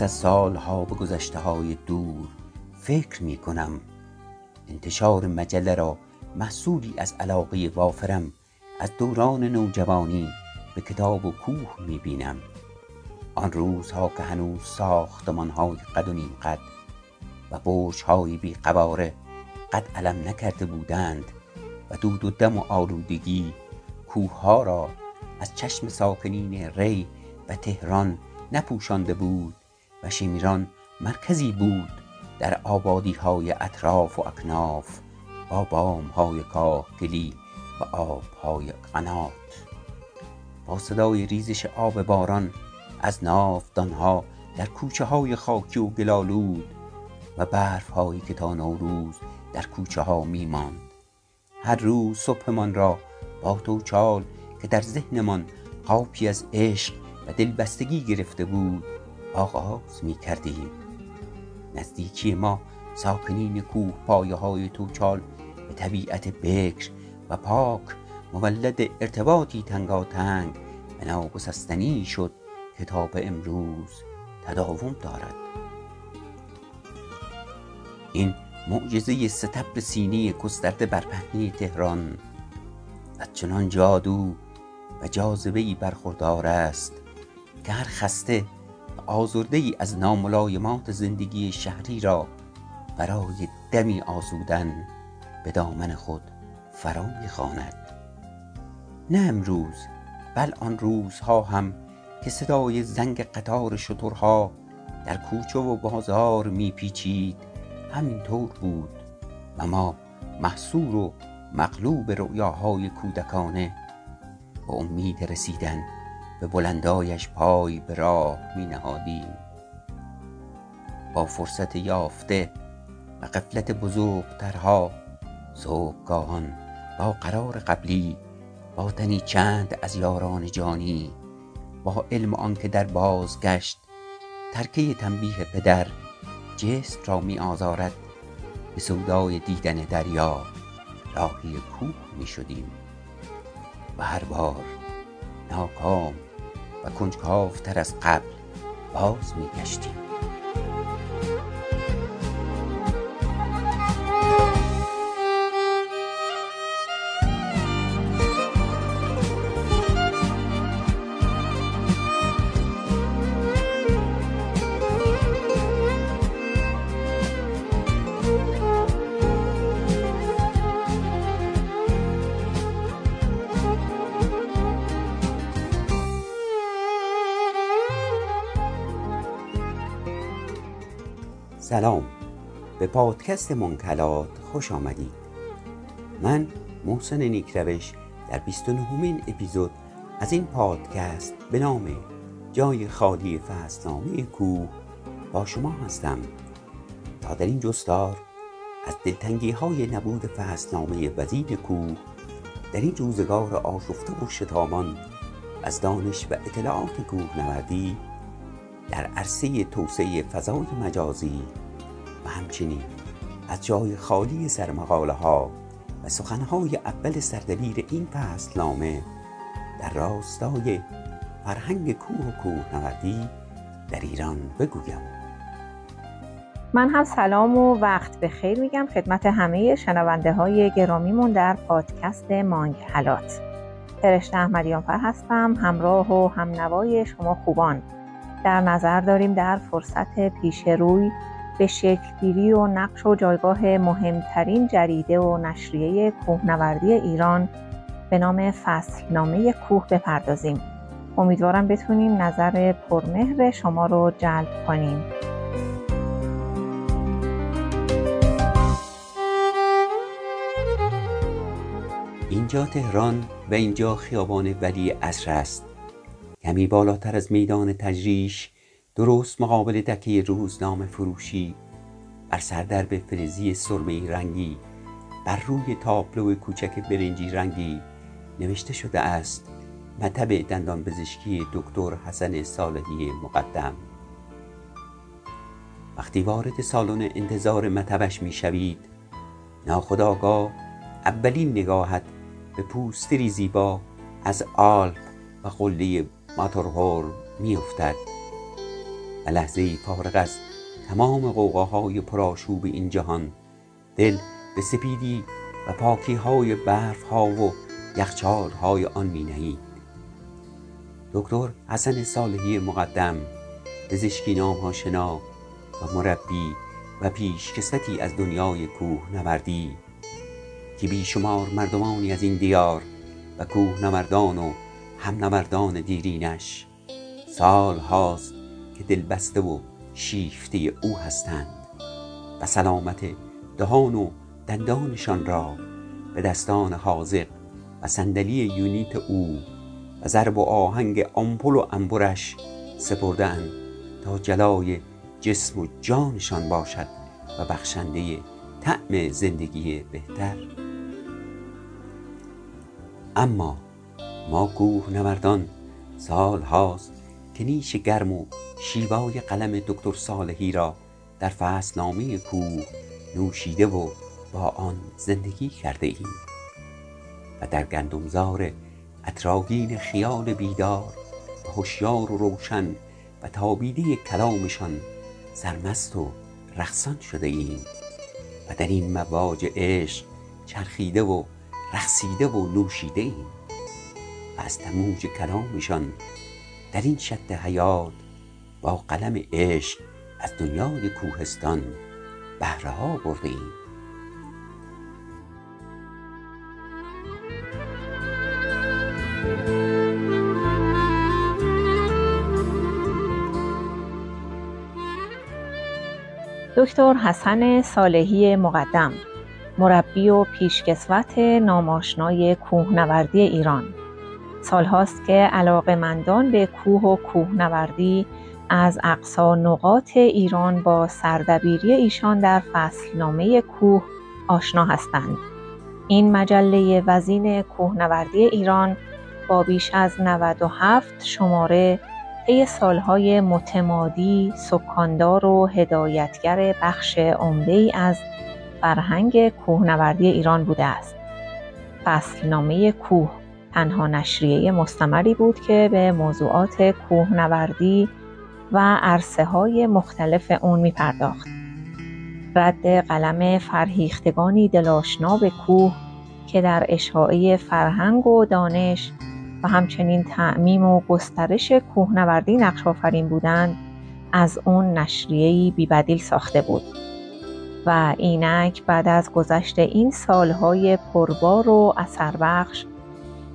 پس از سالها به گذشته های دور فکر می کنم انتشار مجله را محصولی از علاقه وافرم از دوران نوجوانی به کتاب و کوه می بینم آن روزها که هنوز ساختمان های قد و نیم قد و برج های بی قواره قد علم نکرده بودند و دود و دم و آلودگی کوه ها را از چشم ساکنین ری و تهران نپوشانده بود و شمیران مرکزی بود در آبادی های اطراف و اکناف با بام های کاهگلی و آب های قنات. با صدای ریزش آب باران از ناودانها در کوچه های خاکی و گلالود و برف هایی که تا نوروز در کوچه ها می ماند هر روز صبحمان را با توچال که در ذهنمان قاپی از عشق و دلبستگی گرفته بود آغاز می کردیم نزدیکی ما ساکنین کوه پایه های توچال به طبیعت بکر و پاک مولد ارتباطی تنگاتنگ و ناگسستنی شد که تا به امروز تداوم دارد. این معجزه ستبر سینه گسترده بر پهنه تهران از چنان جادو و جاذبه برخوردار است که هر خسته و آزرده ای از ناملایمات زندگی شهری را برای دمی آسودن به دامن خود فرا می‌خواند. نه امروز بل آن روزها هم که صدای زنگ قطار شترها در کوچه و بازار میپیچید همینطور بود. و ما محصور و مغلوب رؤیاهای کودکانه به امید رسیدن به بلندایش پای به راه می نهادیم. با فرصت یافته و قفلت بزرگترها صبحگاهان با قرار قبلی با تنی چند از یاران جانی با علم آنکه در بازگشت ترکه تنبیه پدر جسم را می آزارد به سودای دیدن دریا راهی کوه می شدیم. و هر بار ناکام و کنجکاوتر از قبل باز می سلام. به پادکست منکلات خوش آمدید. من محسن نیکروش در 29 اپیزود از این پادکست به نام جای خالی فصلنامه کوه با شما هستم. تا در این جستار از دلتنگی های نبود فصلنامه وزیر کوه در این روزگار آشفته و شتابان از دانش و اطلاعات کوهنوردی در عرصه توسعه فضای مجازی و همچنین از جای خالی سرمقاله ها و سخنهای اول سردبیر این نامه در راستای فرهنگ کوه و کوهنوردی در ایران بگویم. من هم سلام و وقت به خیر میگم خدمت همه شنونده های گرامیمون در پادکست مانگ حلات. فرشته احمدیانفر هستم همراه و همنوای شما خوبان. در نظر داریم در فرصت پیش روی به شکلگیری و نقش و جایگاه مهمترین جریده و نشریه کوهنوردی ایران به نام فصلنامه کوه بپردازیم. امیدوارم بتونیم نظر پرمهر شما رو جلب کنیم. اینجا تهران و اینجا خیابان ولی اصر است کمی بالاتر از میدان تجریش درست مقابل دکه روزنامه فروشی. بر سردرب فلزی سرمه رنگی بر روی تابلو کوچک برنجی رنگی نوشته شده است مطب دندان پزشکی دکتر حسن صالحی مقدم. وقتی وارد سالن انتظار مطبش می‌شوید ناخداگاه اولین نگاهت به پوستری زیبا از آلپ و قله ماتورهور میافتد. و لحظه فارغ از تمام قوقاهای پرآشوب این جهان دل به سپیدی و پاکی های برف ها و یخچال های آن می نهید دکتر حسن صالحی مقدم پزشکی نام شنا و مربی و پیشکسوتی از دنیای کوه نوردی که بیشمار مردمانی از این دیار و کوه نوردان و هم نوردان دیرینش. سال هاست که دلبسته و شیفته او هستند و سلامت دهان و دندانشان را به دستان حاضق و صندلی یونیت او و ضرب و آهنگ آمپول و انبرش سپردن تا جلای جسم و جانشان باشد و بخشنده طعم زندگی بهتر. اما ما کوه نوردان سال هاست که نیش گرم و شیوای قلم دکتر صالحی را در فصلنامه کوه نوشیده و با آن زندگی کرده ایم. و در گندمزار اطراگین خیال بیدار و هوشیار و روشن و تابیده کلامشان سرمست و رقصان شده ایم. و در این مواج عشق چرخیده و رقصیده و نوشیده ایم. از تموج کلامشان در این شد حیات با قلم عشق از دنیای کوهستان بهره ها برده دکتر حسن صالحی مقدم مربی و پیشکسوت ناماشنای کوهنوردی ایران. سالهاست که علاقمندان به کوه و کوهنوردی از اقصا نقاط ایران با سردبیری ایشان در فصلنامه کوه آشنا هستند این مجله وزین کوهنوردی ایران با بیش از 97 شماره طی سالهای متمادی سکاندار و هدایتگر بخش عمده ای از فرهنگ کوهنوردی ایران بوده است. فصلنامه کوه تنها نشریه مستمری بود که به موضوعات کوهنوردی و عرصه های مختلف اون می پرداخت. رد قلم فرهیختگانی دلاشنا به کوه که در اشاعه فرهنگ و دانش و همچنین تعمیم و گسترش کوهنوردی نقش آفرین بودند از اون نشریه‌ای بیبدیل ساخته بود و اینک بعد از گذشت این سالهای پربار و اثر بخش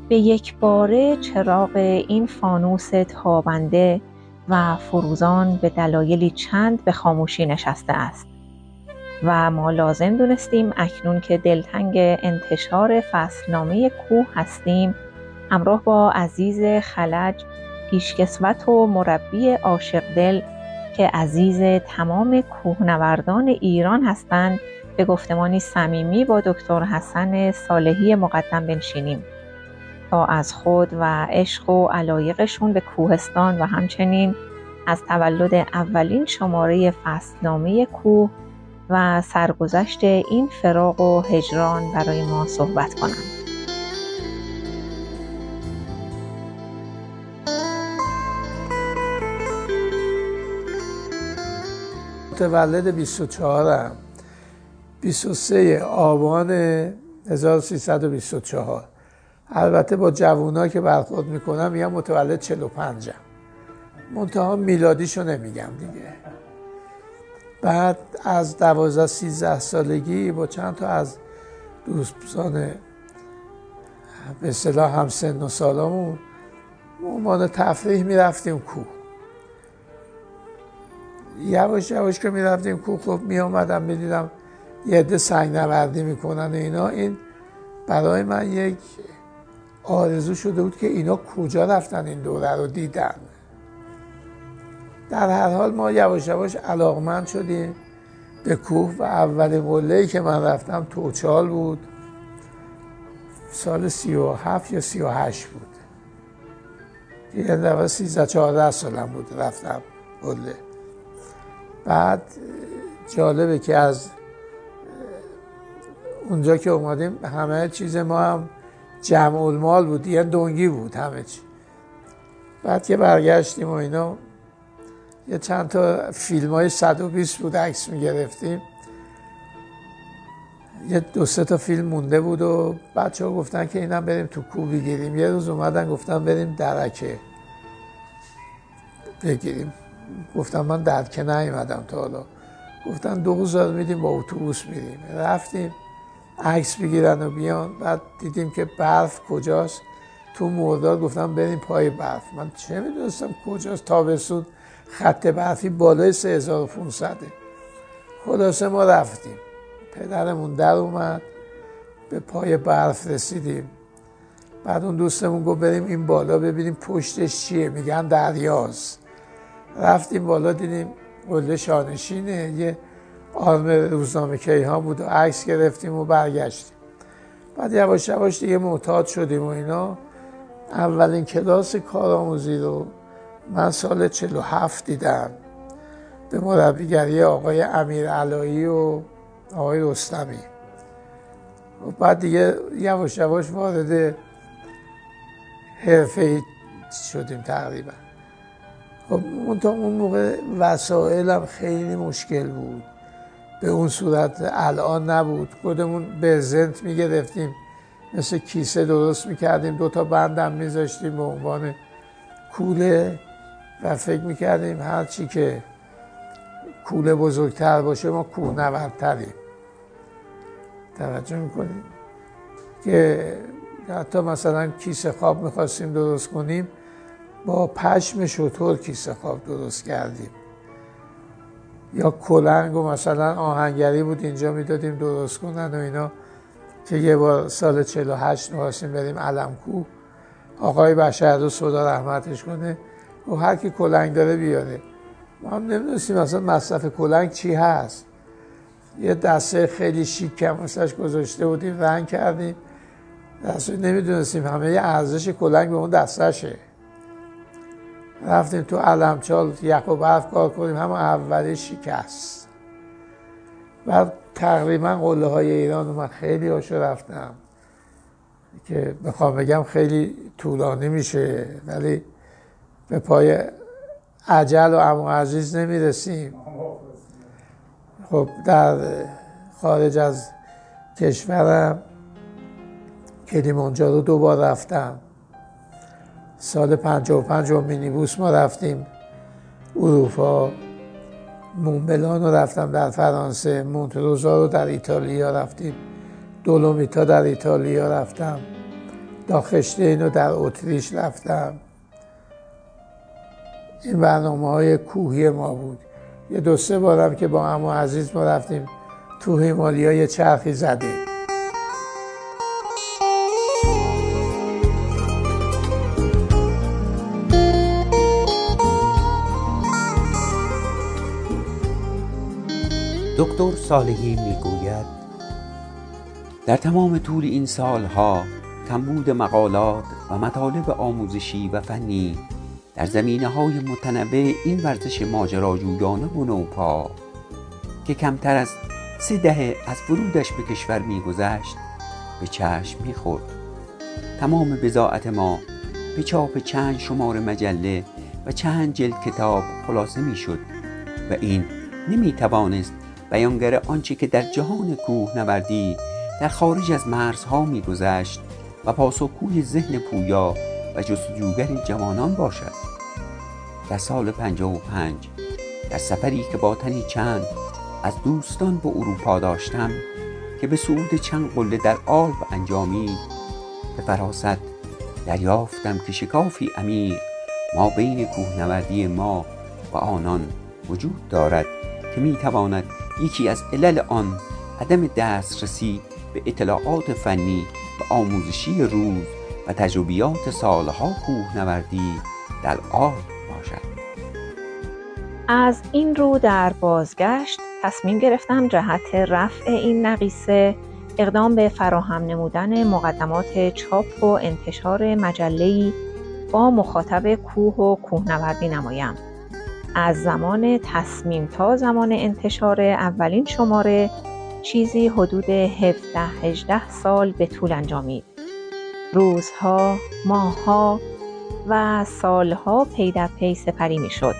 به یک باره چراغ این فانوس تابنده و فروزان به دلایلی چند به خاموشی نشسته است. و ما لازم دونستیم اکنون که دلتنگ انتشار فصلنامه کوه هستیم همراه با عزیز خلج پیشکسوت و مربی عاشق دل که عزیز تمام کوهنوردان ایران هستند به گفتمانی صمیمی با دکتر حسن صالحی مقدم بنشینیم. از خود و عشق و علایقشون به کوهستان و همچنین از تولد اولین شماره فصلنامه کوه و سرگذشت این فراق و هجران برای ما صحبت کنند. متولد 24 م 23 آبان 1324 البته با جوونا که برخورد می‌کنم میگم متولد 45 م منتها میلادیشو نمیگم دیگه. بعد از 12 13 سالگی با چند تا از دوستان به اصطلاح هم سن و سالامون عنوان تفریح می‌رفتیم کوه. یواش یواش که می‌رفتیم کوه خب می آمدم می‌دیدم یه عده سنگ نوردی می‌کنن و اینا. این برای من یک آرزو شده بود که اینا کجا رفتن این دوره رو دیدن. در هر حال ما یواش یواش علاقمند شدیم. به کوه و اولین قله که من رفتم توچال بود. سال سی و هفت یا سی و هشت بود. یه دفعه سیزده چهارده سالم بود رفتم قله. بعد جالبه که از اونجا که اومدیم همه چیز ما هم جمع المال بود یه دنگی بود همه چی. بعد که برگشتیم و اینا یه چند تا فیلم های 120 بود عکس می‌گرفتیم. یه دو سه تا فیلم مونده بود و بچه ها گفتن که اینم بریم تو کو بگیریم. یه روز اومدن گفتن بریم درکه بگیریم. گفتم من درکه نیومدم تا حالا. گفتن دو روز میدیم با اتوبوس میریم. رفتیم. عکس بگیرن و بیان. بعد دیدیم که برف کجاست. تو مرداد گفتم بریم پای برف. من چه می‌دونستم کجاست؟ تابستون خط برفی بالای 3500 خلاصه ما رفتیم. پدرمون در اومد به پای برف رسیدیم. بعد اون دوستمون گفت بریم این بالا ببینیم پشتش چیه. میگن دریاست رفتیم بالا دیدیم قله شانشینه یه آرم روزنامه کیهان بود و عکس گرفتیم و برگشتیم. بعد یواش یواش دیگه معتاد شدیم و اینا. اولین کلاس کارآموزی رو من سال 47 دیدم. به مربیگری آقای امیر علایی و آقای رستمی. و بعد دیگه یواش یواش وارد حرفه شدیم تقریبا. خب تا اون موقع وسایلم خیلی مشکل بود. به اون صورت الان نبود. خودمون برزنت می‌گرفتیم. مثل کیسه درست می‌کردیم. دوتا بندم میذاشتیم به عنوان کوله و فکر می‌کردیم هرچی که کوله بزرگتر باشه ما کوهنوردتریم. توجه می‌کنیم که حتی مثلا کیسه خواب می‌خواستیم درست کنیم با پشم شطور کیسه خواب درست کردیم. یا کلنگ و مثلا آهنگری بود اینجا می‌دادیم درست کنن و اینا که یه بار سال 48 می‌خواستیم بریم علمکو. آقای بشر رو صدا رحمتش کنه. و هر کی کلنگ داره بیاره. ما هم نمی‌دونستیم مثلا مصرف کلنگ چی هست. یه دسته خیلی شیک کم گذاشته بودیم رنگ کردیم. دسته نمی‌دونستیم همه یه ارزش کلنگ به اون دستشه رفتیم تو علمچال یخ و برف کار کنیم همه اولی شکست. بعد تقریبا قله های ایران من خیلی هاشو رفتم که بخوام بگم خیلی طولانی میشه ولی به پای عجل و امو عزیز نمی‌رسیم. خب در خارج از کشورم کلیمانجارو دوبار رفتم. سال 55 و مینیبوس ما رفتیم اروپا. مونبلان رو رفتم در فرانسه مونتروزا رو در ایتالیا رفتیم دولومیتا در ایتالیا رفتم داخشتین رو در اتریش رفتم. این برنامه های کوهی ما بود. یه دو سه بارم که با امو عزیز ما رفتیم تو هیمالیا یه چرخی زدیم. دکتر صالحی می‌گوید در تمام طول این سالها کمبود مقالات و مطالب آموزشی و فنی در زمینه های متنوع این ورزش ماجراجویانه و نوپا که کمتر از سه دهه از ورودش به کشور میگذشت به چشم می‌خورد. تمام بزاعت ما به چاپ چند شمار مجله و چند جلد کتاب خلاصه می‌شد و این نمی‌توانست بیانگر آنچه که در جهان کوه نوردی در خارج از مرزها میگذشت و پاسخگوی ذهن پویا و جستجوگر جوانان باشد. در سال 55 در سفری که با تنی چند از دوستان به اروپا داشتم که به صعود چند قله در آلب انجامید به فراست دریافتم که شکافی عمیق ما بین کوهنوردی ما و آنان وجود دارد که می‌تواند یکی از علل آن عدم دسترسی به اطلاعات فنی و آموزشی روز و تجربیات سالها کوهنوردی در آب باشد. از این رو در بازگشت تصمیم گرفتم جهت رفع این نقیصه اقدام به فراهم نمودن مقدمات چاپ و انتشار مجله‌ای با مخاطب کوه و کوهنوردی نمایم. از زمان تصمیم تا زمان انتشار اولین شماره چیزی حدود 17 18 سال به طول انجامید. روزها، ماهها و سالها پی در پی سپری می شد.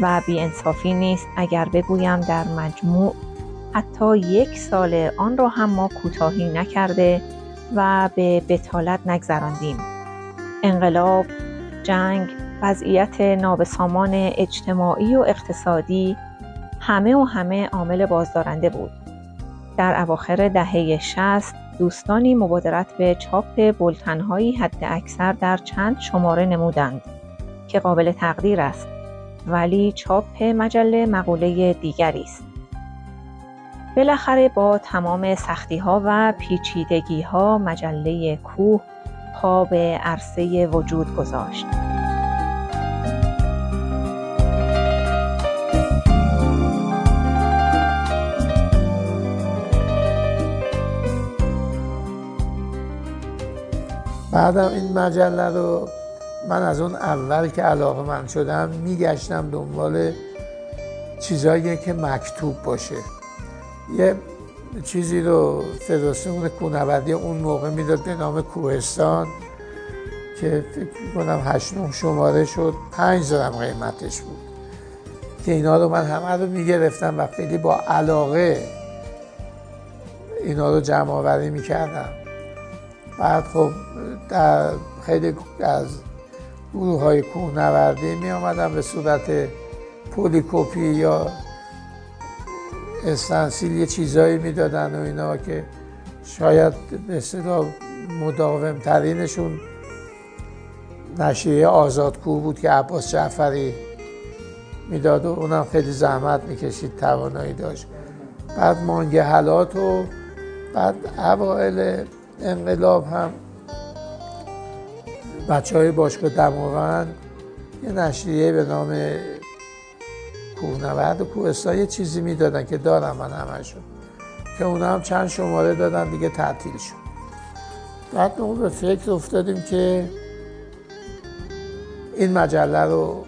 و بیانصافی نیست اگر بگویم در مجموع حتی یک سال آن را هم ما کوتاهی نکرده و به بتالت نگذراندیم انقلاب جنگ وضعیت نابسامان اجتماعی و اقتصادی همه و همه عامل بازدارنده بود. در اواخر دهه شست دوستانی مبادرت به چاپ بلتنهایی حد اکثر در چند شماره نمودند که قابل تقدیر است ولی چاپ مجله مقوله دیگری است. بالاخره با تمام سختی ها و پیچیدگی ها مجله کوه پا به عرصه وجود گذاشت. بعدم این مجله رو من از اون اول که علاقه من شدم میگشتم دنبال چیزایی که مکتوب باشه. یه چیزی رو فدراسیون کونوردی اون موقع می‌داد به نام کوهستان که فکر کنم هشتم شماره شد پنج دارم قیمتش بود که اینا رو من همه رو می‌گرفتم و خیلی با علاقه اینا رو جمع آوری می‌کردم. بعد خب در خیلی از گروه های کوهنوردی می آمدم به صورت پولیکوپی یا استنسیل یه چیزایی می‌دادن و اینا که شاید به اصطلاح مداوم ترینشون نشریه آزادکو بود که عباس جعفری می‌داد و اونم خیلی زحمت می‌کشید توانایی داشت. بعد مانگهلات و بعد اوائل انقلاب هم بچه های باشگاه دماوند یه نشریه به نام کوهنورد و کوهستان یه چیزی می‌دادن که دارم من همشون که اونا هم چند شماره دادن دیگه تعطیل شد. بعد ما به فکر افتادیم که این مجله رو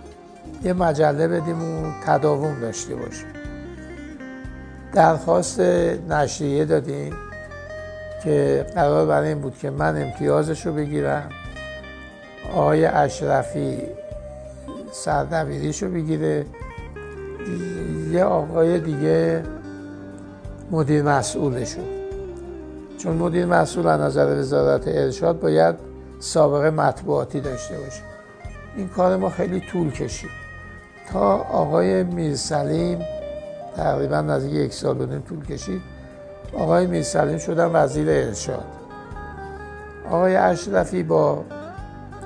یه مجله بدیم و تداوم داشته باشیم. درخواست نشریه دادیم. که قرار برای این بود که من امتیازش رو بگیرم آقای اشرفی سردبیریش رو بگیره یه آقای دیگه مدیر مسئولشون چون مدیر مسئول از نظر وزارت ارشاد باید سابقه مطبوعاتی داشته باشه. این کار ما خیلی طول کشید. تا آقای میرسلیم تقریبا نزدیک یک سال بودیم طول کشید. آقای میرسلیم شدن وزیر ارشاد. آقای اشرفی با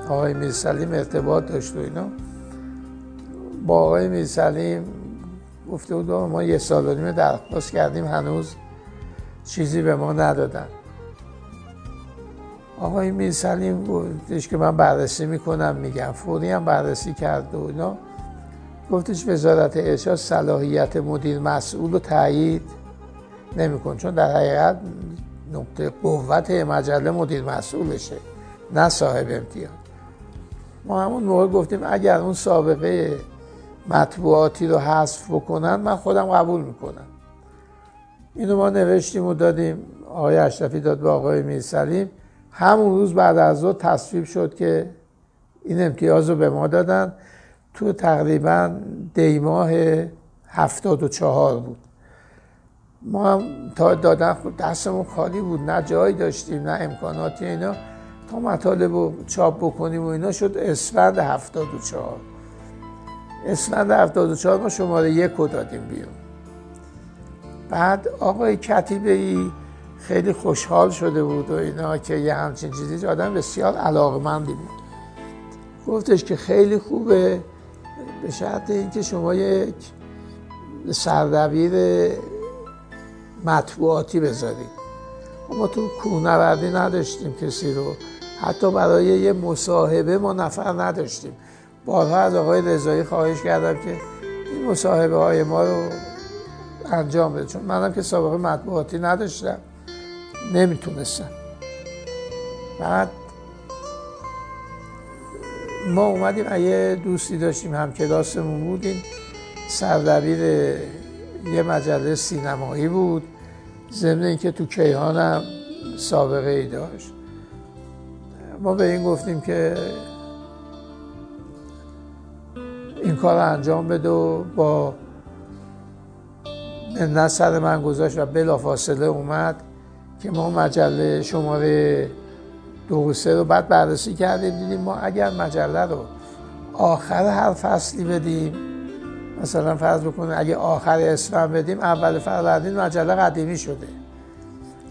آقای میرسلیم ارتباط داشت و اینا. با آقای میرسلیم گفته بود ما یه سال و نیم درخواست کردیم هنوز چیزی به ما ندادن. آقای میرسلیم گفتش که من بررسی می‌کنم میگم. فوری هم بررسی کرد و اینا. گفتش وزارت ارشاد صلاحیت مدیر مسئول رو تایید نمیکن چون در حقیقت نقطه قوت مجله مدیر مسئولشه نه صاحب امتیاز. ما همون موقع گفتیم اگر اون سابقه مطبوعاتی رو حذف بکنن من خودم قبول می‌کنم. اینو ما نوشتیم و دادیم آقای اشرفی داد به آقای میرسلیم همون روز بعد از ظهر تصویب شد که این امتیاز رو به ما دادن. تو تقریبا دیماه هفتاد و چهار بود. ما هم تا دادن دستمون خالی بود نه جایی داشتیم نه امکاناتی اینا. تا مطالب رو چاپ بکنیم و اینا شد اسفند هفتاد و چهار. اسفند 74 ما شماره یک رو دادیم بیرون. بعد آقای کتیبه ای خیلی خوشحال شده بود و اینا که یه همچین چیزی آدم بسیار علاقمندی بود. گفتش که خیلی خوبه به شرط اینکه شما یک سردبیر مطبوعاتی بذارید. ما تو کوهنوردی نداشتیم کسی رو. حتی برای یه مصاحبه ما نفر نداشتیم. بارها از آقای رضایی خواهش کردم که این مصاحبه های ما رو انجام بده. چون منم که سابقه مطبوعاتی نداشتم. نمی‌تونستم. بعد ما اومدیم یه دوستی داشتیم هم کلاسمون بودیم. سردبیر یه مجله سینمایی بود ضمن اینکه تو کیهان هم سابقه ای داشت. ما به این گفتیم که این کار انجام بده و با منت سر من گذاشت و بلافاصله اومد که ما مجله شماره دو و سه رو بعد بررسی کردیم. دیدیم ما اگر مجله رو آخر هر فصلی بدیم مثلا فرض بکنیم اگه آخر اسفند بدیم اول فروردین مجله قدیمی شده.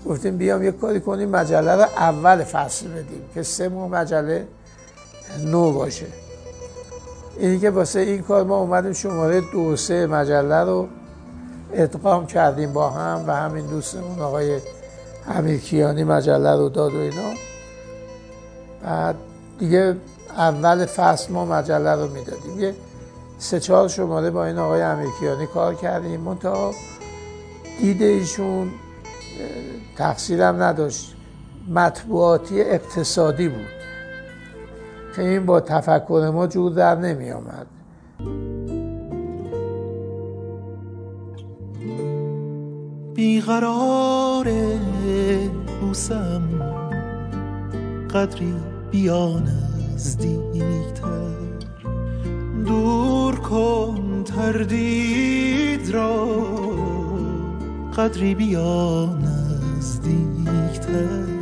گفتیم بیام یک کاری کنیم مجله رو اول فصل بدیم که سه ماه مجله نو باشه. اینی که واسه این کار ما اومدیم شماره دو سه مجله رو ادغام کردیم با هم و همین دوستمون آقای امیرکیانی مجله رو داد و اینا. بعد دیگه اول فصل ما مجله رو می‌دادیم. یه سه چهار شماره با این آقای امیرکیانی کار کردیم. منتها دید ایشون تقصیرم نداشت. مطبوعاتی اقتصادی بود. که این با تفکر ما جور در نمی آمد. بیقرار بوسم قدری بیا نزدیکتر دور کن تردید را. قدری بیا نزدیکتر.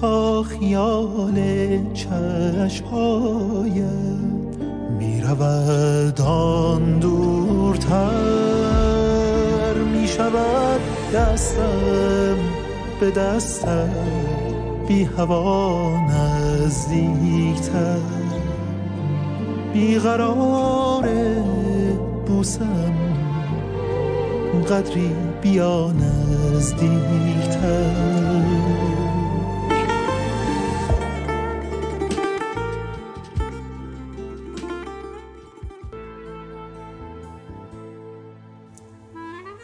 تا خیال چشمهایت می رود آن دورتر می شود دستم به دستم بی هوا نزدیکتر. بیقرار بوسم قدری بیا نزدیکتر.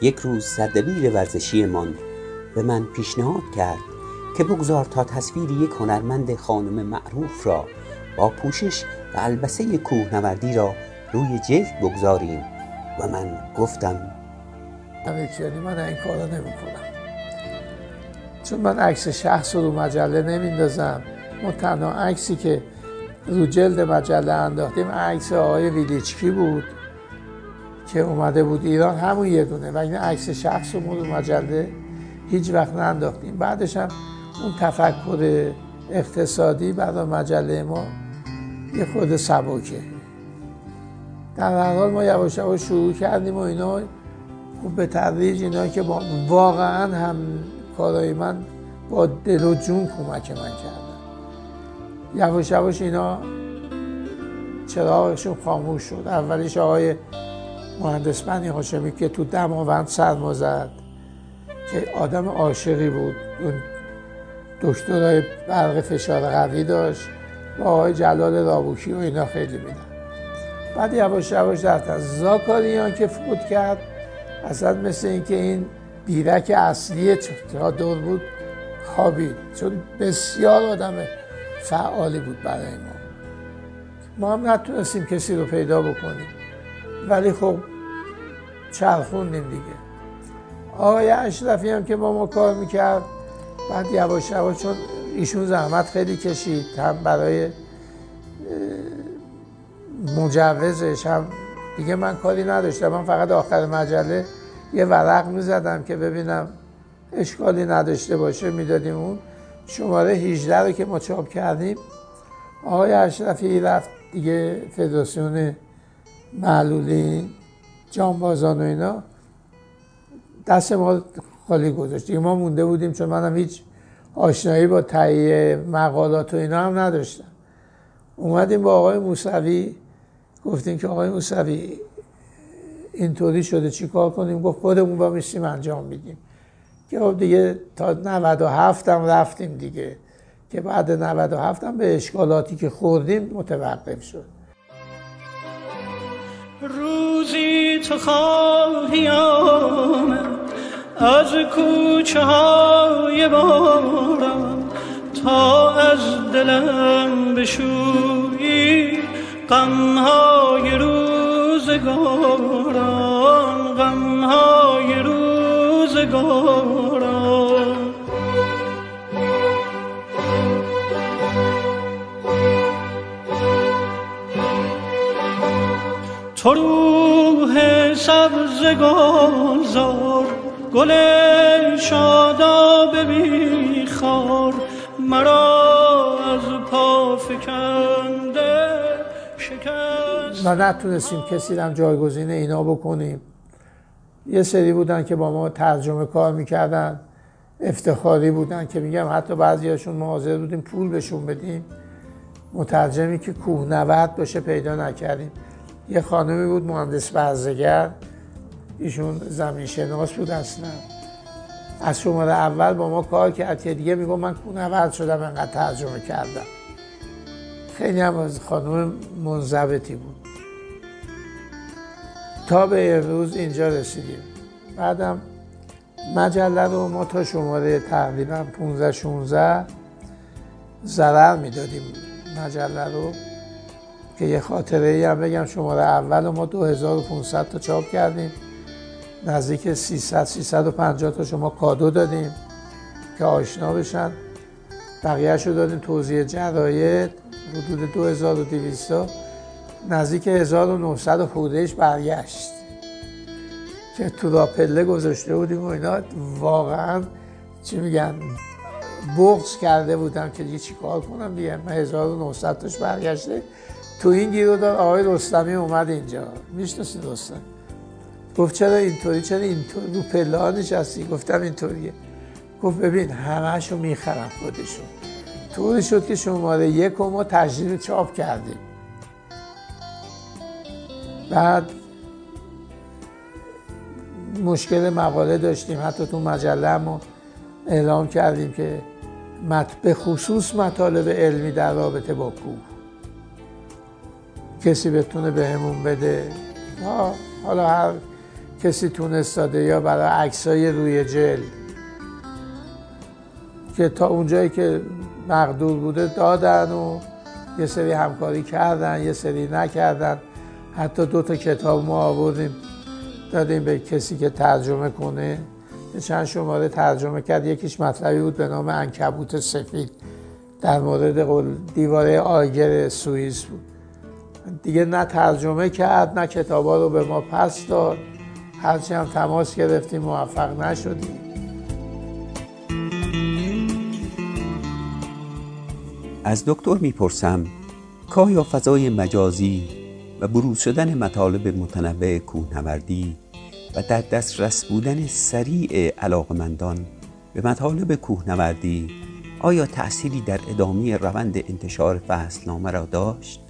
یک روز سردبیر ورزشیمان به من پیشنهاد کرد که بگذار تا تصویر یک هنرمند خانم معروف را با پوشش و البسه کوهنوردی را روی جلد بگذاریم. و من گفتم امیرکیانی من این کارا نمی کنم چون من عکس شخص رو مجله نمیندازم. ما تنها عکسی که رو جلد مجله انداختیم عکس آقای ویلیچکی بود که اومده بود ایران همون یه دونه. و این عکس شخص رو مجله هیچ وقت ننداختیم. بعدش هم اون تفکر اقتصادی برای مجله ما یه خود سبکه. در هر حال ما یواش یواش شروع کردیم و اینا. خب به تدریج اینا که با واقعا هم کارای من با دل و جون کمک من کردن. یواش یواش اینا چراغشون خاموش شد. اولیش آقای مهندس بنی هاشمی که تو دماوند سرما زد که آدم عاشقی بود. اون دکترای برق فشار قوی داشت. با آقای جلال رابوکی و اینا خیلی میدن. بعد یواش یواش در زاکاریان که فوت کرد. اصلا مثل اینکه این بیرک اصلی دور بود خوابید. چون بسیار آدم فعالی بود برای ما. ما هم نتونستیم کسی رو پیدا بکنیم. ولی خب چرخوندیم دیگه. آقای اشرفی هم که با ما کار می‌کرد بعد یواش یواش چون ایشون زحمت خیلی کشید هم برای مجوزش هم دیگه من کاری نداشتم من فقط آخر مجله یه ورق می‌زدم که ببینم اشکالی نداشته باشه می‌دادیم اون شماره 18 رو که ما چاپ کردیم. آقای اشرفی رفت دیگه فدراسیون معلولین جانبازان و اینا. دست ما خالی گذاشت. ما مونده بودیم چون منم هیچ آشنایی با تهیه مقالات و اینا هم نداشتم. اومدیم با آقای موسوی گفتیم که آقای موسوی اینطوری شده چی کار کنیم؟ گفت خودمون با میشیم انجام میدیم. که خب دیگه تا 97 هم رفتیم دیگه. که بعد 97 هم به اشکالاتی که خوردیم متوقف شد. روزی تو خواهی آمد. از کوچه های بارم تا از دلم بشویی غم های روزگارم غم های روزگارم تو روح سبز گلزار گل شاداب بیخار مرا از پا فکنده شکست. ما نتونستیم کسی هم جایگزین اینا بکنیم. یه سری بودن که با ما ترجمه کار می‌کردن افتخاری بودن که میگم حتی بعضیاشون ما حاضر بودیم پول بهشون بدیم. مترجمی که کوهنورد باشه پیدا نکردیم. یه خانمی بود مهندس برزگر ایشون زمین شناس بود اصلا. از شماره اول با ما کار کرد که دیگه میگم من کوهنورد شدم انقدر ترجمه کردم. خیلی هم از خانم منضبطی بود. تا به امروز اینجا رسیدیم. بعدم مجله رو ما تا شماره تقریبا 15 16 ضرر می‌دادیم مجله رو. که یه خاطره ای هم بگم شماره اول ما 2500 تا چاپ کردیم. نزدیک 300 350 تا شما کادو دادیم که آشنا بشن. بقیهش رو دادیم توضیح جراید حدود 2200 نزدیک 1900 خودش برگشت. که تو را پله گذاشته بودیم و اینا واقعا چی میگن بغض کرده بودم که دیگه چی کار کنم دیگه. من 1900 تاش برگشته. تو این گیرو دار آقای رستمی اومد اینجا. می‌شناسی رستم گفت چرا اینطوری چرا اینطوری رو پله نشستی؟ گفتم اینطوریه. گفت ببین همهشو می‌خرم خودشون طوری شد که شماره یک و ما تجدید چاپ کردیم. بعد مشکل مقاله داشتیم حتی تو مجله ما اعلام کردیم که به خصوص مطالب علمی در رابطه با کوه. کسی بتونه بهمون بده؟ حالا هر کسی تونست داده یا برای عکسای روی جلد. که تا اونجایی که مقدور بوده دادن و یه سری همکاری کردن یه سری نکردن. حتی دو تا کتاب ما آوردیم دادیم به کسی که ترجمه کنه. چند شماره ترجمه کرد یکیش مطلبی بود به نام انکبوت سفید. در مورد دیواره آیگر سوئیس بود. دیگه نه ترجمه کرد نه کتابا رو به ما پس داد. هرچی هم تماس گرفتیم موفق نشدیم از دکتر می‌پرسم یا فضای مجازی و بروز شدن مطالب متنوع کوهنوردی و در دسترس بودن سریع علاقمندان به مطالب کوهنوردی آیا تأثیری در ادامه روند انتشار فصلنامه را داشت؟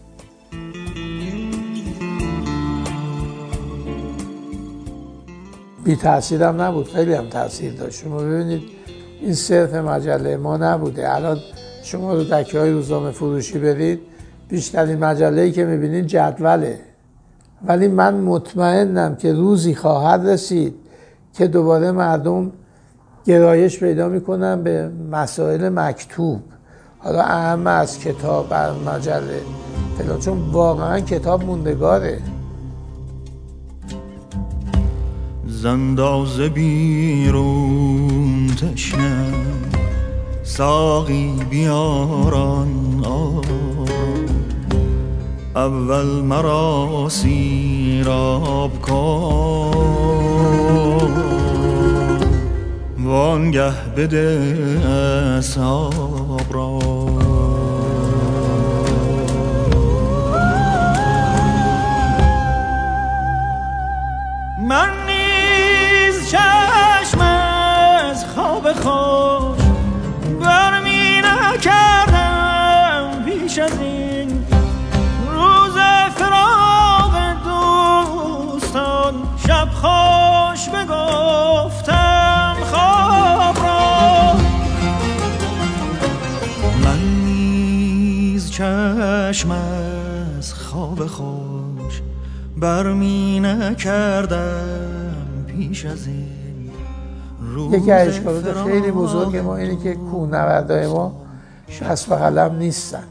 بی تاثیر هم نبود خیلی هم تاثیر داشت. شما ببینید این صرف مجله ما نبوده. الان شما رو دکه های روزنامه فروشی برید بیشترین مجله ای که می‌بینید جدوله. ولی من مطمئنم که روزی خواهد رسید که دوباره مردم گرایش پیدا می‌کنن به مسائل مکتوب. حالا اهم از کتاب بر مجله فلان. چون واقعا کتاب موندگاره. زنداز بیرون تشنه ساقی بیاران اول مرا سیراب کن وانگه بده اصحاب را. چشم از خواب خوش برمی نکردم پیش از این یکی از اشکالات خیلی بزرگ ما اینه که کوهنوردای ما شست و قلم نیستن.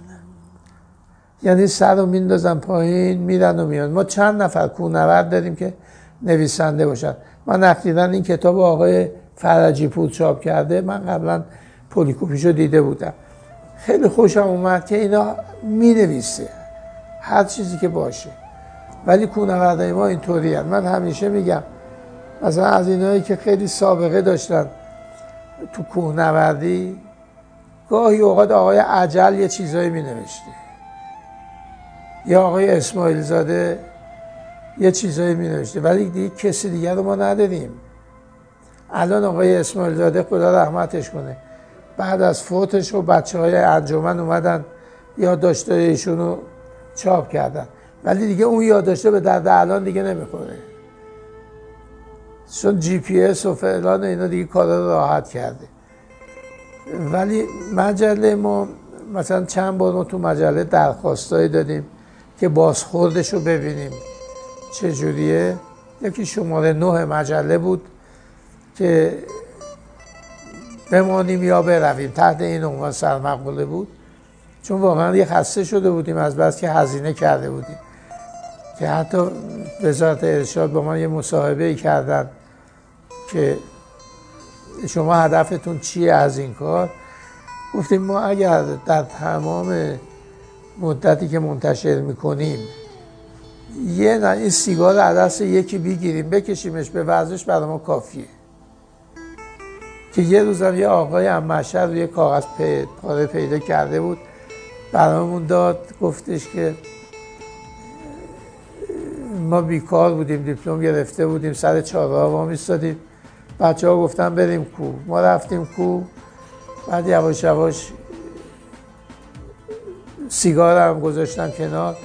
یعنی سر رو میندازن پایین میرن و میان. ما چند نفر کوهنورد داریم که نویسنده باشن. من اخیرا این کتاب آقای فرجی پور چاپ کرده. من قبلا پولیکوپیشو دیده بودم. خیلی خوشم اومد که اینا می نویسه هر چیزی که باشه. ولی کوهنوردای ما اینطوری من همیشه میگم مثلا از اینایی که خیلی سابقه داشتن تو کوهنوردی گاهی اوقات آقای عجل یه چیزایی می نوشته یا آقای اسماعیل زاده یه چیزایی می نوشته ولی دیگه کسی دیگر رو ما نداریم الان آقای اسماعیل زاده خدا رحمتش کنه. بعد از فوتش و بچه های انجمن اومدن یادداشتای ایشون رو چاپ کردن. ولی دیگه اون یادداشته به درد الان دیگه نمی‌خوره. چون جی پی اس و فعلان اینا دیگه کارا راحت کرده. ولی مجله ما مثلا چند بار ما تو مجله درخواستایی دادیم که بازخوردش رو ببینیم چجوریه. یکی شماره نه مجله بود که بمانیم یا برویم. تحت این عنوان سرمقبوله بود. چون واقعا یه خسته شده بودیم از بس که هزینه کرده بودیم. که حتی وزارت ارشاد با ما یه مصاحبه کردن که شما هدفتون چیه از این کار. گفتیم ما اگر در تمام مدتی که منتشر می‌کنیم یه نه این سیگار عدس یکی بگیریم بکشیمش به ورزش برای ما کافیه. که یه روزم یه آقای هم مشهد روی کاغذ پاره پیدا کرده بود. برامون داد گفتش که ما بیکار بودیم دیپلم گرفته بودیم سر چهارراه ما میستادیم بچه ها گفتن بریم کو ما رفتیم کو بعد یواش یواش سیگار هم گذاشتم کنار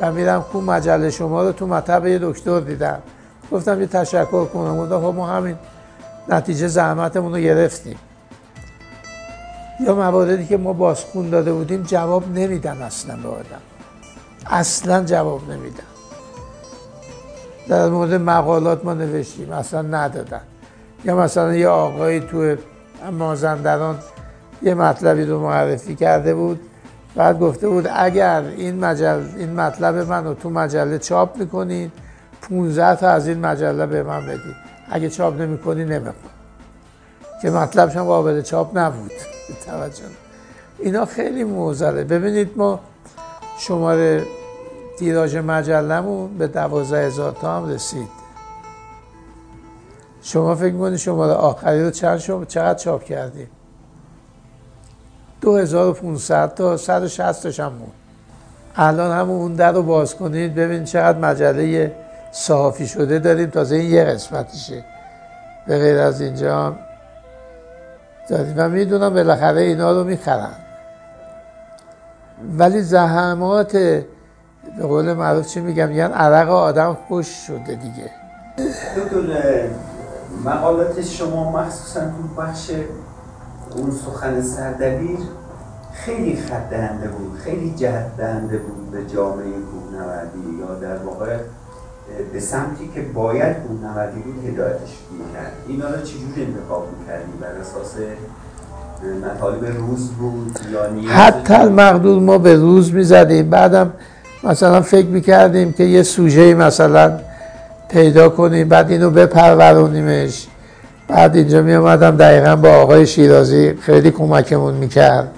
و میرم کو مجله شما رو تو مطب یه دکتر دیدم. گفتم یه تشکر کنم. گفتم خب ما همین نتیجه زحمتمون رو گرفتیم. یا مواردی که ما بازخون داده بودیم جواب نمیدن اصلا به آدم. اصلا جواب نمیدن. در مورد مقالات ما نوشتیم اصلا ندادن. یا مثلا یه آقایی تو مازندران یه مطلبی رو معرفی کرده بود بعد گفته بود اگر این, مجل، این مطلب من رو تو مجله چاپ می‌کنین 15 تا از این مجله به من بدید اگه چاپ نمی‌کنی نمی‌خوام. که مطلبش هم قابل چاپ نبود. توجه. اینا خیلی موزله. ببینید ما شماره تیراژ مجلمون به دوازده هزار تا هم رسید. شما فکر می‌کنید شماره آخری رو چند شما چقدر چاپ کردیم 2500 تا 160 تاش هم بود. الان همون اون در رو باز کنید ببین چقدر مجله صحافی شده داریم. تازه این یه قسمتیشه به غیر از اینجا داریم. و می‌دونم بالاخره اینا رو می‌خرن. ولی زحمات به قول معروف چی میگم؟ میگن عرق آدم خوش شده دیگه. دکتر مقالات شما مخصوصا تو بخش اون سخن سردبیر خیلی خط بود خیلی جهت بود به جامعه کوهنوردی یا در واقع به سمتی که باید کوهنوردی بود هدایتش می‌کرد. اینا رو چجور انتخاب می‌کردی؟ بر اساس مطالب روز بود یا نیاز حتی المقدور ما به روز می‌زدیم. بعدم مثلا فکر می‌کردیم که یه سوژه مثلا پیدا کنیم بعد اینو بپرورونیمش. بعد اینجا می آمدم دقیقا با آقای شیرازی خیلی کمکمون می‌کرد.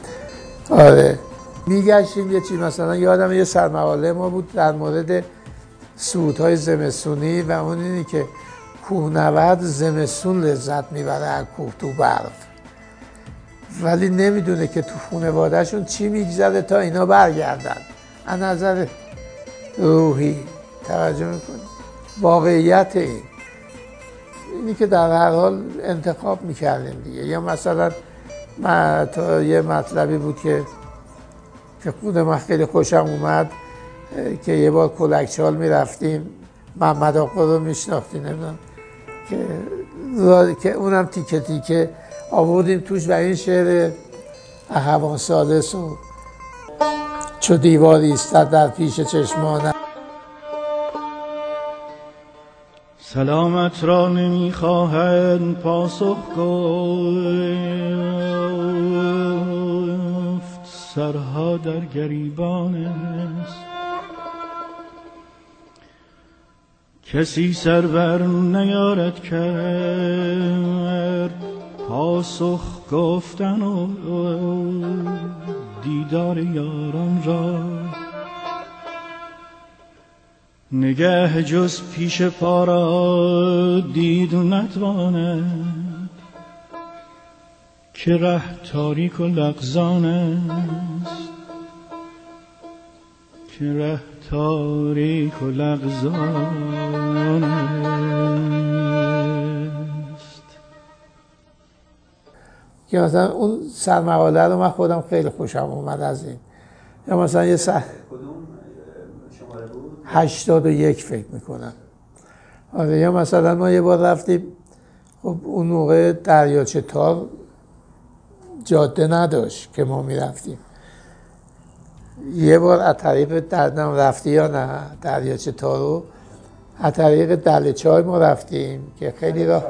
آره. میگشتیم یه چی مثلا یادم یه سرمقاله ما بود در مورد سودهای زمستونی و اون اینی که کوهنورد زمستون لذت می‌بره از کوه تو برف. ولی نمی‌دونه که تو خانوادهشون چی میگذره تا اینا برگردن. از نظر روحی توجه می‌کنی؟ واقعیت این. اینی که در هر حال انتخاب می‌کردیم دیگه. یا مثلا من تا یه مطلبی بود که که خود من خیلی خوشم اومد. که یه بار کلکچال می‌رفتیم محمد آقا رو میشناختی نمی‌دونم که که اونم تیکه تیکه آوردیم توش و این شعر احوان سالس و چو دیواری ایستد در پیش چشمانم. سلامت را نمی‌خواهند پاسخ گفت سرها در گریبان است. کسی سرور نیارد کرد. پاسخ گفتن و دیدار یاران را. نگه جز پیش پارا دید و نتواند که ره تاریک و لغزان است. که ره تاریک و لغزان است. که مثلا اون سرمقاله رو من خودم خیلی خوشم اومد از این. یا مثلا یه سر هشتاد و یک فکر می‌کنم. آره یا مثلا ما یه بار رفتیم خب اون موقع دریاچه تار جاده نداشت که ما می‌رفتیم. یه بار از طریق دردم رفتی یا نه؟ دریاچه تارو از طریق دل چای ما رفتیم که خیلی راه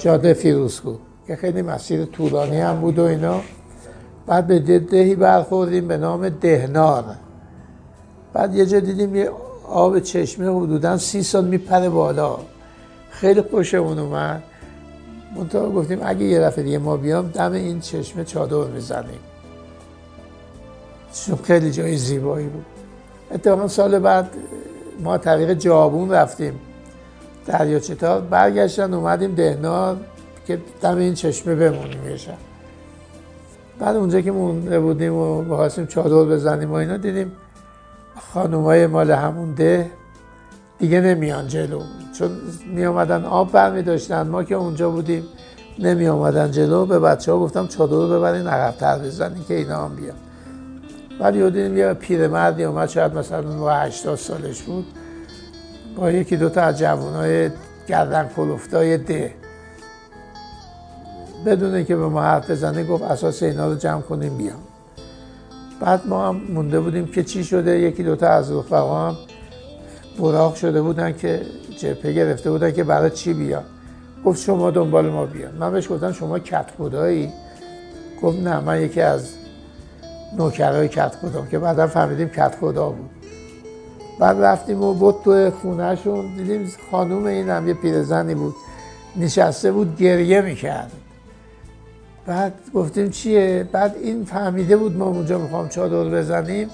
جاده فیروزکو که خیلی مسیر طولانی هم بود و اینا. بعد به دهی برخوردیم به نام دهنار. بعد یه جا دیدیم یه آب چشمه حدودا سی سال میپره بالا. خیلی خوشمون اومد. منطقه گفتیم اگه یه دفعه دیگه ما بیام دم این چشمه چادر می‌زنیم. خیلی جای زیبایی بود. اتفاقا سال بعد ما طریق جابون رفتیم. دریاچه تا برگشتن اومدیم دهنار که دم این چشمه بمونیم یه شب. بعد اونجا که مونده بودیم و بخواستیم چادر بزنیم و اینا دیدیم خانومای مال همون ده دیگه نمیان جلو. چون می آمدن آب برمی داشتن. ما که اونجا بودیم نمی آمدن جلو. به بچه ها گفتم چادر رو ببرین عقبتر بزنین که اینا هم بیان. بعد یه دیدیم یه پیرمردی اومد شاید مثلا 80 سالش بود. با یکی دوتا از جوانای گردن کلفتای ده بدون که به ما حرف بزنه گفت اساس اینا رو جمع کنیم بیام. بعد ما هم مونده بودیم که چی شده. یکی دوتا از رفقا هم براق شده بودن که جپه گرفته بودن که برای چی بیان. گفت شما دنبال ما بیان. من بهش گفتم شما کت خدایی گفت نه من یکی از نوکرهای کت خدا که بعدا فهمیدیم کت خدا بود. بعد رفتیم و بود تو خونهشون دیدیم خانوم این هم یه پیرزنی بود نشسته بود گریه می‌کرد. بعد گفتیم چیه؟ بعد این فهمیده بود ما اونجا می‌خوام چادر بزنیم.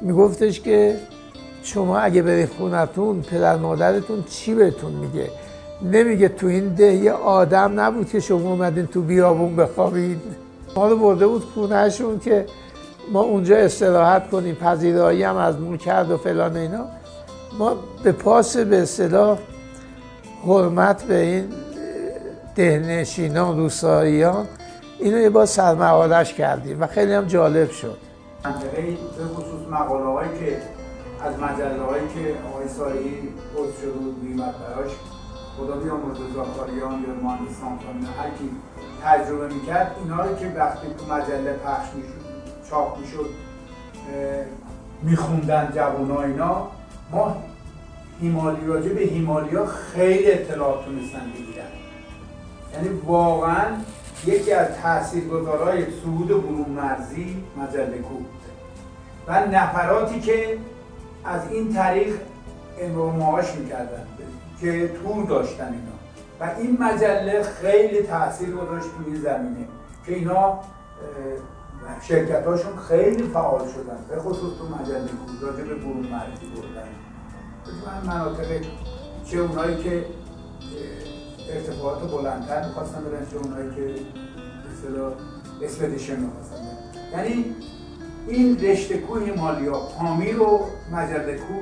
میگفتش که شما اگه برید خونتون پدر مادرتون چی بهتون میگه؟ نمیگه تو این ده یه آدم نبود که شما اومدین تو بیابون بخوابید ما رو برده بود خونهشون که ما اونجا استراحت کنیم پذیرایی هم از مون کرد و فلان اینا. ما به پاس به اصطلاح حرمت به این دهنشینان روساییان اینو یه بار سرمقالش کردیم و خیلی هم جالب شد. به خصوص مقاله که از مجله هایی که آقای سایی پست شده بود بیمت براش خدا بیامرزه زاکاریان یا مهندس هر کی تجربه می‌کرد اینا رو که وقتی تو مجله پخش می‌شد چاپ می‌شد میخوندن جوان اینا. ما هیمالی به هیمالیا خیلی اطلاعات تونستن بگیرن. یعنی واقعا یکی از تاثیرگذارهای صعود برون مرزی مجله کو و نفراتی که از این طریق امرو معاش می‌کردن که تور داشتن اینا. و این مجله خیلی تاثیر گذاشت توی زمینه که اینا شرکت هاشون خیلی فعال شدن. به خصوص تو مجله کو راجع به برون مرزی بردن. من مناطق چه اونایی که ارتفاعات بلندتر می‌خواستن برن چه اونایی که اصطلاح اسپدیشن می‌خواستن یعنی این رشته کوه هیمالیا پامیر و مجله کو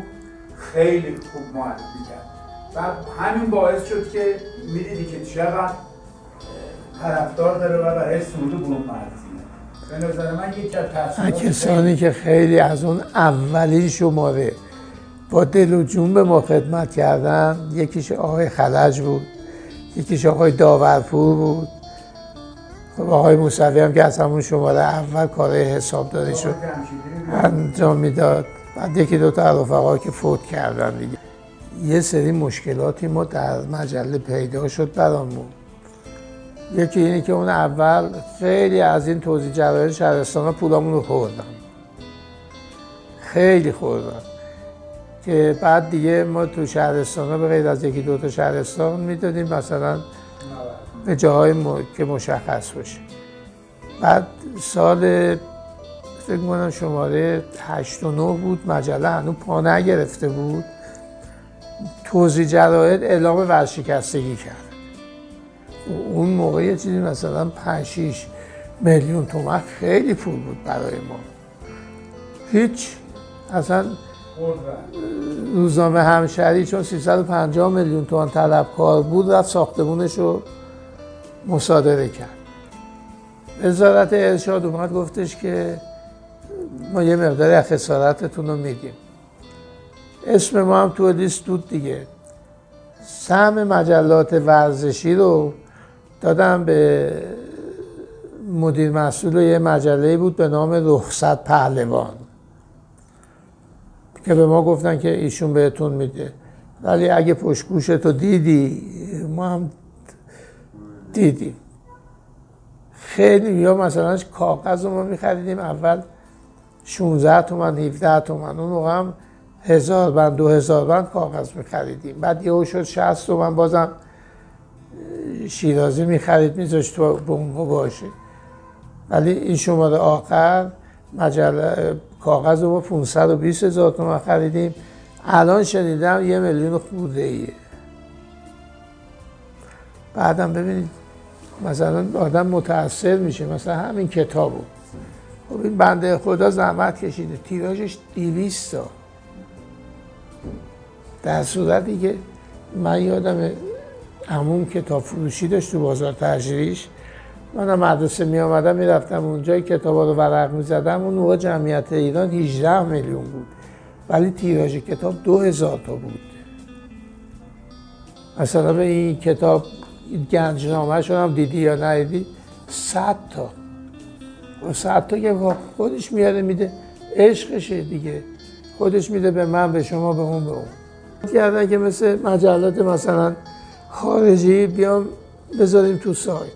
خیلی خوب معرفی کرد. و همین باعث شد که می‌دیدی که چقدر طرفدار داره و برای صعود برون مرزی به نظر من یکی از کسانی که خیلی از اون اولین شماره با دل و جون به ما خدمت کردن یکیش آقای خلج بود یکیش آقای داورپور بود. خب آقای موسوی هم که از همون شماره اول کار حسابداری شد. انجام می‌داد. بعد یکی دو تا رفقا که فوت کردن دیگه. یه سری مشکلاتی ما در مجله پیدا شد برامون. یکی اینه که اون اول خیلی از این توضیح جرایر شهرستان پولامون رو خوردن خیلی خوردن که بعد دیگه ما تو شهرستان ها به غیر از یکی دو تا شهرستان می‌دادیم مثلا به جاهای م... که مشخص باشه. بعد سال فکر کنم شماره 8 و 9 بود مجله هنوز پا نگرفته بود. توضیح جراید اعلام ورشکستگی کرد. اون موقع یه چیزی مثلا 5 6 میلیون تومن خیلی پول بود برای ما. هیچ اصلا روزنامه همشهری چون 350 میلیون تومان طلبکار بود رفت ساختمونش رو مصادره کرد. وزارت ارشاد اومد گفتش که ما یه مقداری از خسارتتون رو میدیم اسم ما هم تو لیست بود دیگه. سهم مجلات ورزشی رو دادم به مدیر مسئول یه مجله بود به نام رخصت پهلوان که به ما گفتن که ایشون بهتون میده. ولی اگه پشت تو دیدی ما هم دیدیم. خیلی یا مثلا کاغذ رو ما میخریدیم اول 16 تومن 17 تومن اون هم هزار بند دو هزار بند کاغذ میخریدیم. بعد یهو شد 60 تومن بازم شیرازی می‌خرید میذاشت تو بونگو باشه ولی این شماره آخر مجله کاغذ رو با 520 هزار تومن خریدیم. الان شنیدم یه میلیون خورده ایه بعدم ببینید مثلا آدم متاثر میشه مثلا همین کتابو. خب این بنده خدا زحمت کشیده تیراژش 200 تا. در صورتی که من یادم همون کتاب فروشی داشت تو بازار تجریش. من مدرسه می آمدم می رفتم اونجا کتاب رو ورق می زدم اون موقع جمعیت ایران 18 میلیون بود. ولی تیراژ کتاب 2000 تا بود. مثلا به این کتاب گنجنامه هم دیدی یا ندیدی؟ 100 تا. و 100 تا که خودش میاره میده. عشقشه دیگه. خودش میده به من به شما به اون به اون. کردن که مثل مجلات مثلا خارجی بیام بذاریم تو سایت.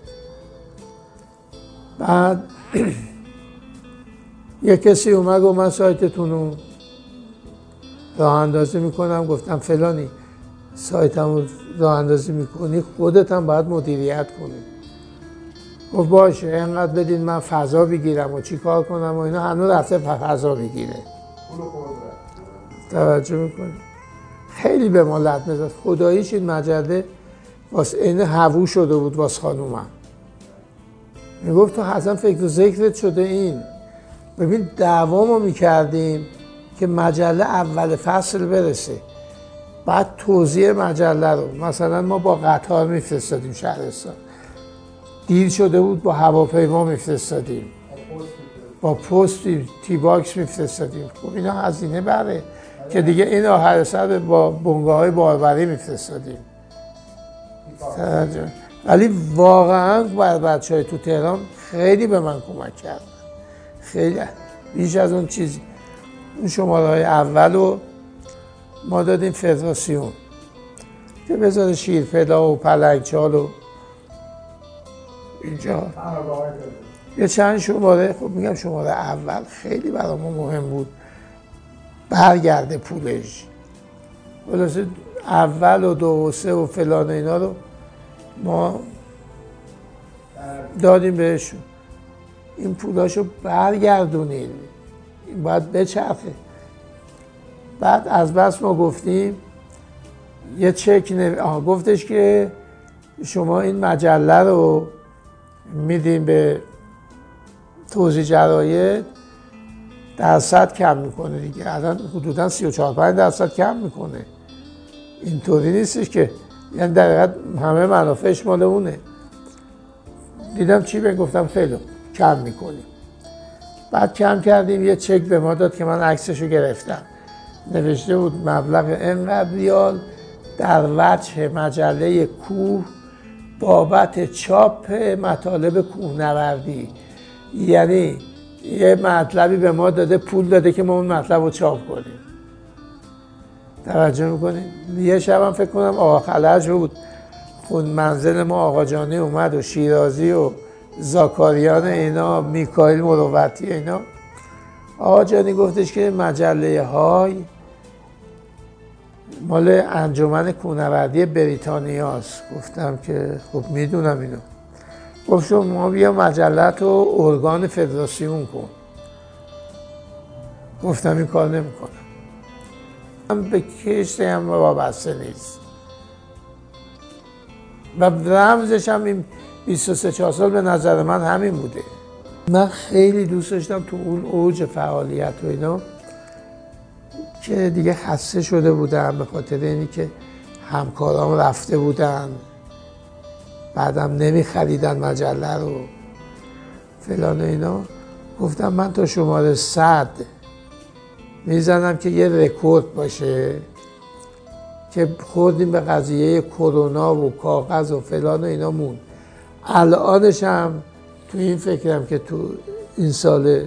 بعد یه کسی اومد و من سایتتون رو راه اندازی می‌کنم. گفتم فلانی سایتم راه اندازی می‌کنی خودت هم باید مدیریت کنی. گفت باشه اینقدر بدین من فضا بگیرم و چی کار کنم و اینا. هنوز رفته فضا بگیره توجه می‌کنی؟ خیلی به ما لط می‌زد. خداییش این مجله واسه این هوو شده بود واسه خانومم. می‌گفت تو حسن فکر و ذکرت شده این. ببین دعوا ما می‌کردیم که مجله اول فصل برسه. بعد توضیح مجله رو. مثلا ما با قطار میفرستادیم شهرستان. دیر شده بود با هواپیما میفرستادیم. با پست تیپاکس میفرستادیم. خب اینا هزینه بره. که دیگه این آخر سر با بنگاه های باربری میفرستادیم. ولی واقعا بر بچه های تو تهران خیلی به من کمک کردن. خیلی. بیش از اون چیزی اون شماره های اول رو ما دادیم فدراسیون. که بذاره شیرپلا و پلنگچال و اینجا. یه چند شماره. خب میگم شماره اول. خیلی برای ما مهم بود. برگرده پولش. خلاصه اول و دو و سه و فلان اینا رو ما دادیم بهشون. این پولاشو برگردونید. باید بچرخه. بعد از بس ما گفتیم یه چک نو... گفتش که شما این مجله رو میدیم به توضیح جراید درصد کم می‌کنه دیگه. الان حدودا 34 5 درصد کم می‌کنه. اینطوری نیستش که یعنی در همه منافعش مال اونه. دیدم چی به گفتم؟ خیلی کم می‌کنیم بعد کم کردیم یه چک به ما داد که من عکسشو گرفتم. نوشته بود مبلغ انقدر ریال در وجه مجله کوه بابت چاپ مطالب کوهنوردی. یعنی یه مطلبی به ما داده پول داده که ما اون مطلب رو چاپ کنیم. توجه می‌کنیم یه هم فکر کنم آقا خلج بود. خون منزل ما آقا جانی اومد و شیرازی و زاکاریان اینا میکایل مروتی اینا. آقا جانی گفتش که مجله های مال انجمن کونوردی بریتانیاست. گفتم که خب می‌دونم اینو. گفت شما بیا مجلت رو ارگان فدراسیون کن. گفتم این کار نمی‌کنم من به کشت هم وابسته نیست. و رمزش هم این 23 4 سال به نظر من همین بوده. من خیلی دوست داشتم تو اون اوج فعالیت و اینا که دیگه خسته شده بودم به خاطر اینی که همکارام رفته بودن. بعدم نمی خریدن مجله رو. فلان اینا. گفتم من تا شماره صد می‌زنم که یه رکورد باشه که خوردیم به قضیه کرونا و کاغذ و فلان و اینا مون. الانش هم تو این فکرم که تو این سال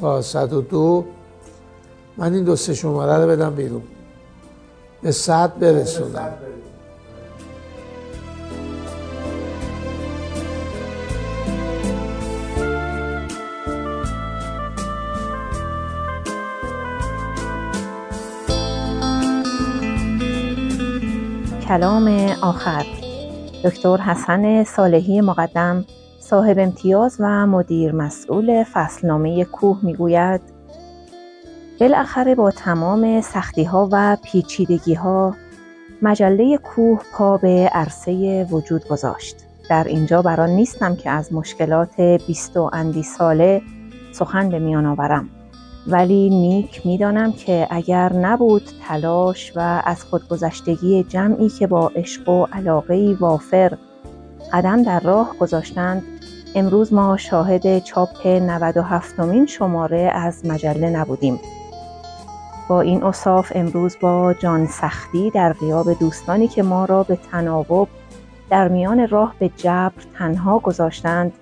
402 من این دو سه شماره رو بدم بیرون. به صد برسونم. کلام آخر. دکتر حسن صالحی مقدم صاحب امتیاز و مدیر مسئول فصلنامه کوه می‌گوید بالاخره با تمام سختی ها و پیچیدگی ها مجله کوه پا به عرصه وجود گذاشت. در اینجا بران نیستم که از مشکلات بیست و اندی ساله سخن به میان آورم. ولی نیک می‌دانم که اگر نبود تلاش و از خودگذشتگی جمعی که با عشق و علاقه وافر قدم در راه گذاشتند امروز ما شاهد چاپ 97 مین شماره از مجله نبودیم. با این اصاف امروز با جان سختی در غیاب دوستانی که ما را به تناوب در میان راه به جبر تنها گذاشتند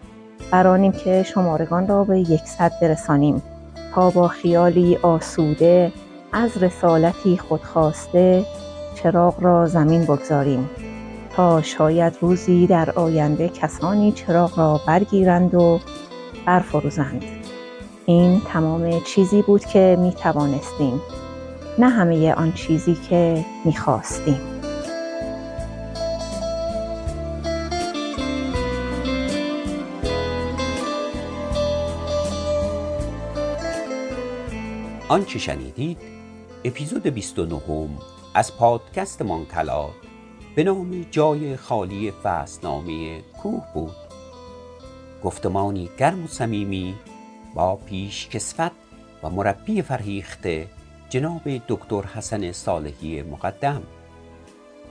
برانیم که شمارگان را به یکصد برسانیم. تا با خیالی آسوده از رسالتی خودخواسته چراغ را زمین بگذاریم. تا شاید روزی در آینده کسانی چراغ را برگیرند و برفروزند. این تمام چیزی بود که می توانستیم نه همه آن چیزی که می خواستیم آنچه شنیدید اپیزود 29 از پادکست مانکلات به نام جای خالی فصلنامه کوه بود. گفتمانی گرم و صمیمی با پیش کسفت و مربی فرهیخته جناب دکتر حسن صالحی مقدم.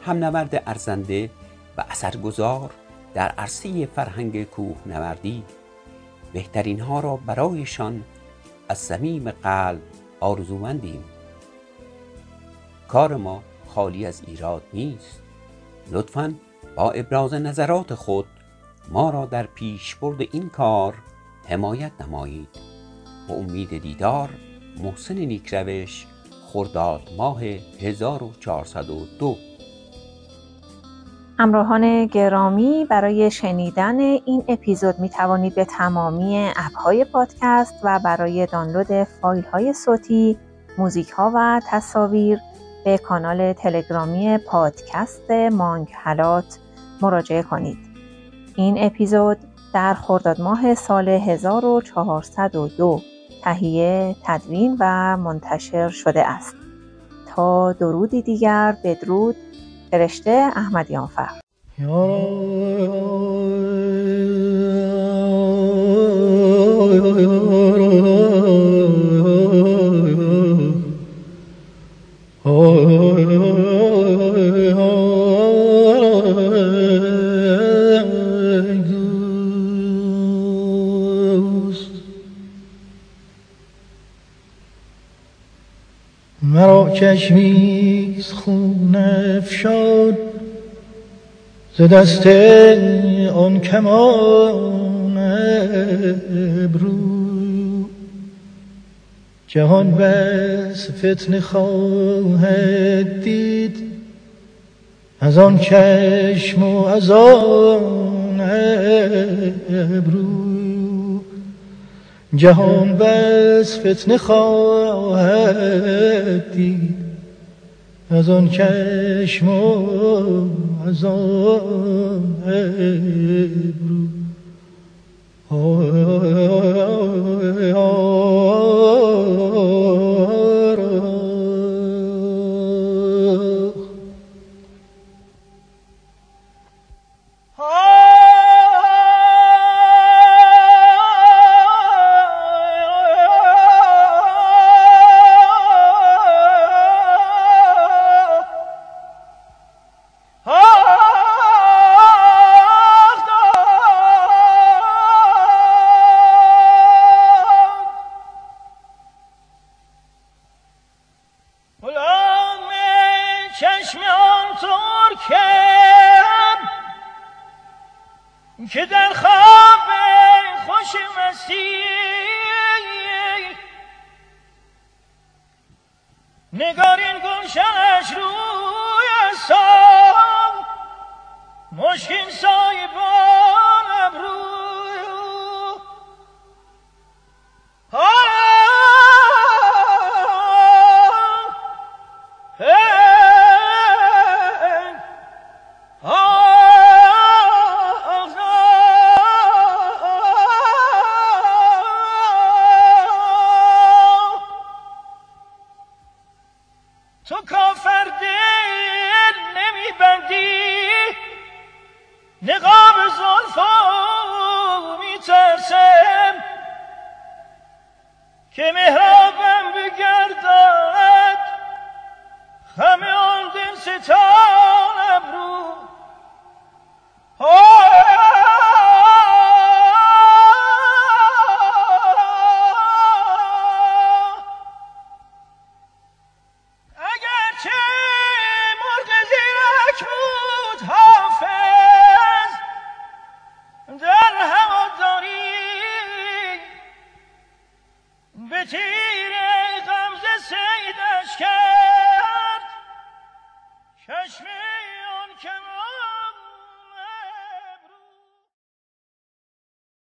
هم نورد ارزنده و اثرگذار در عرصه فرهنگ کوه نوردی بهترین ها را برایشان از صمیم قلب آرزومندیم. کار ما خالی از ایراد نیست. لطفا با ابراز نظرات خود ما را در پیشبرد این کار حمایت نمایید. و امید دیدار محسن نیکروش خرداد ماه 1402 همراهان گرامی برای شنیدن این اپیزود می توانید به تمامی اپ های پادکست و برای دانلود فایل های صوتی، موزیک ها و تصاویر به کانال تلگرامی پادکست مانگ حلات مراجعه کنید. این اپیزود در خرداد ماه سال 1402 تهیه، تدوین و منتشر شده است. تا درودی دیگر بدرود فرشته احمدیانفر مرا چشمیز خون افشاد ز دست آن کمان ابرو. جهان بس فتنه خواهد دید از آن چشم و از آن ابرو. جهان بس فتنه خواهد دید. از آن چشم از آن ابرو کم که در خواب خوش مسیح نگارین گلشنش روی سام مشکین سایبان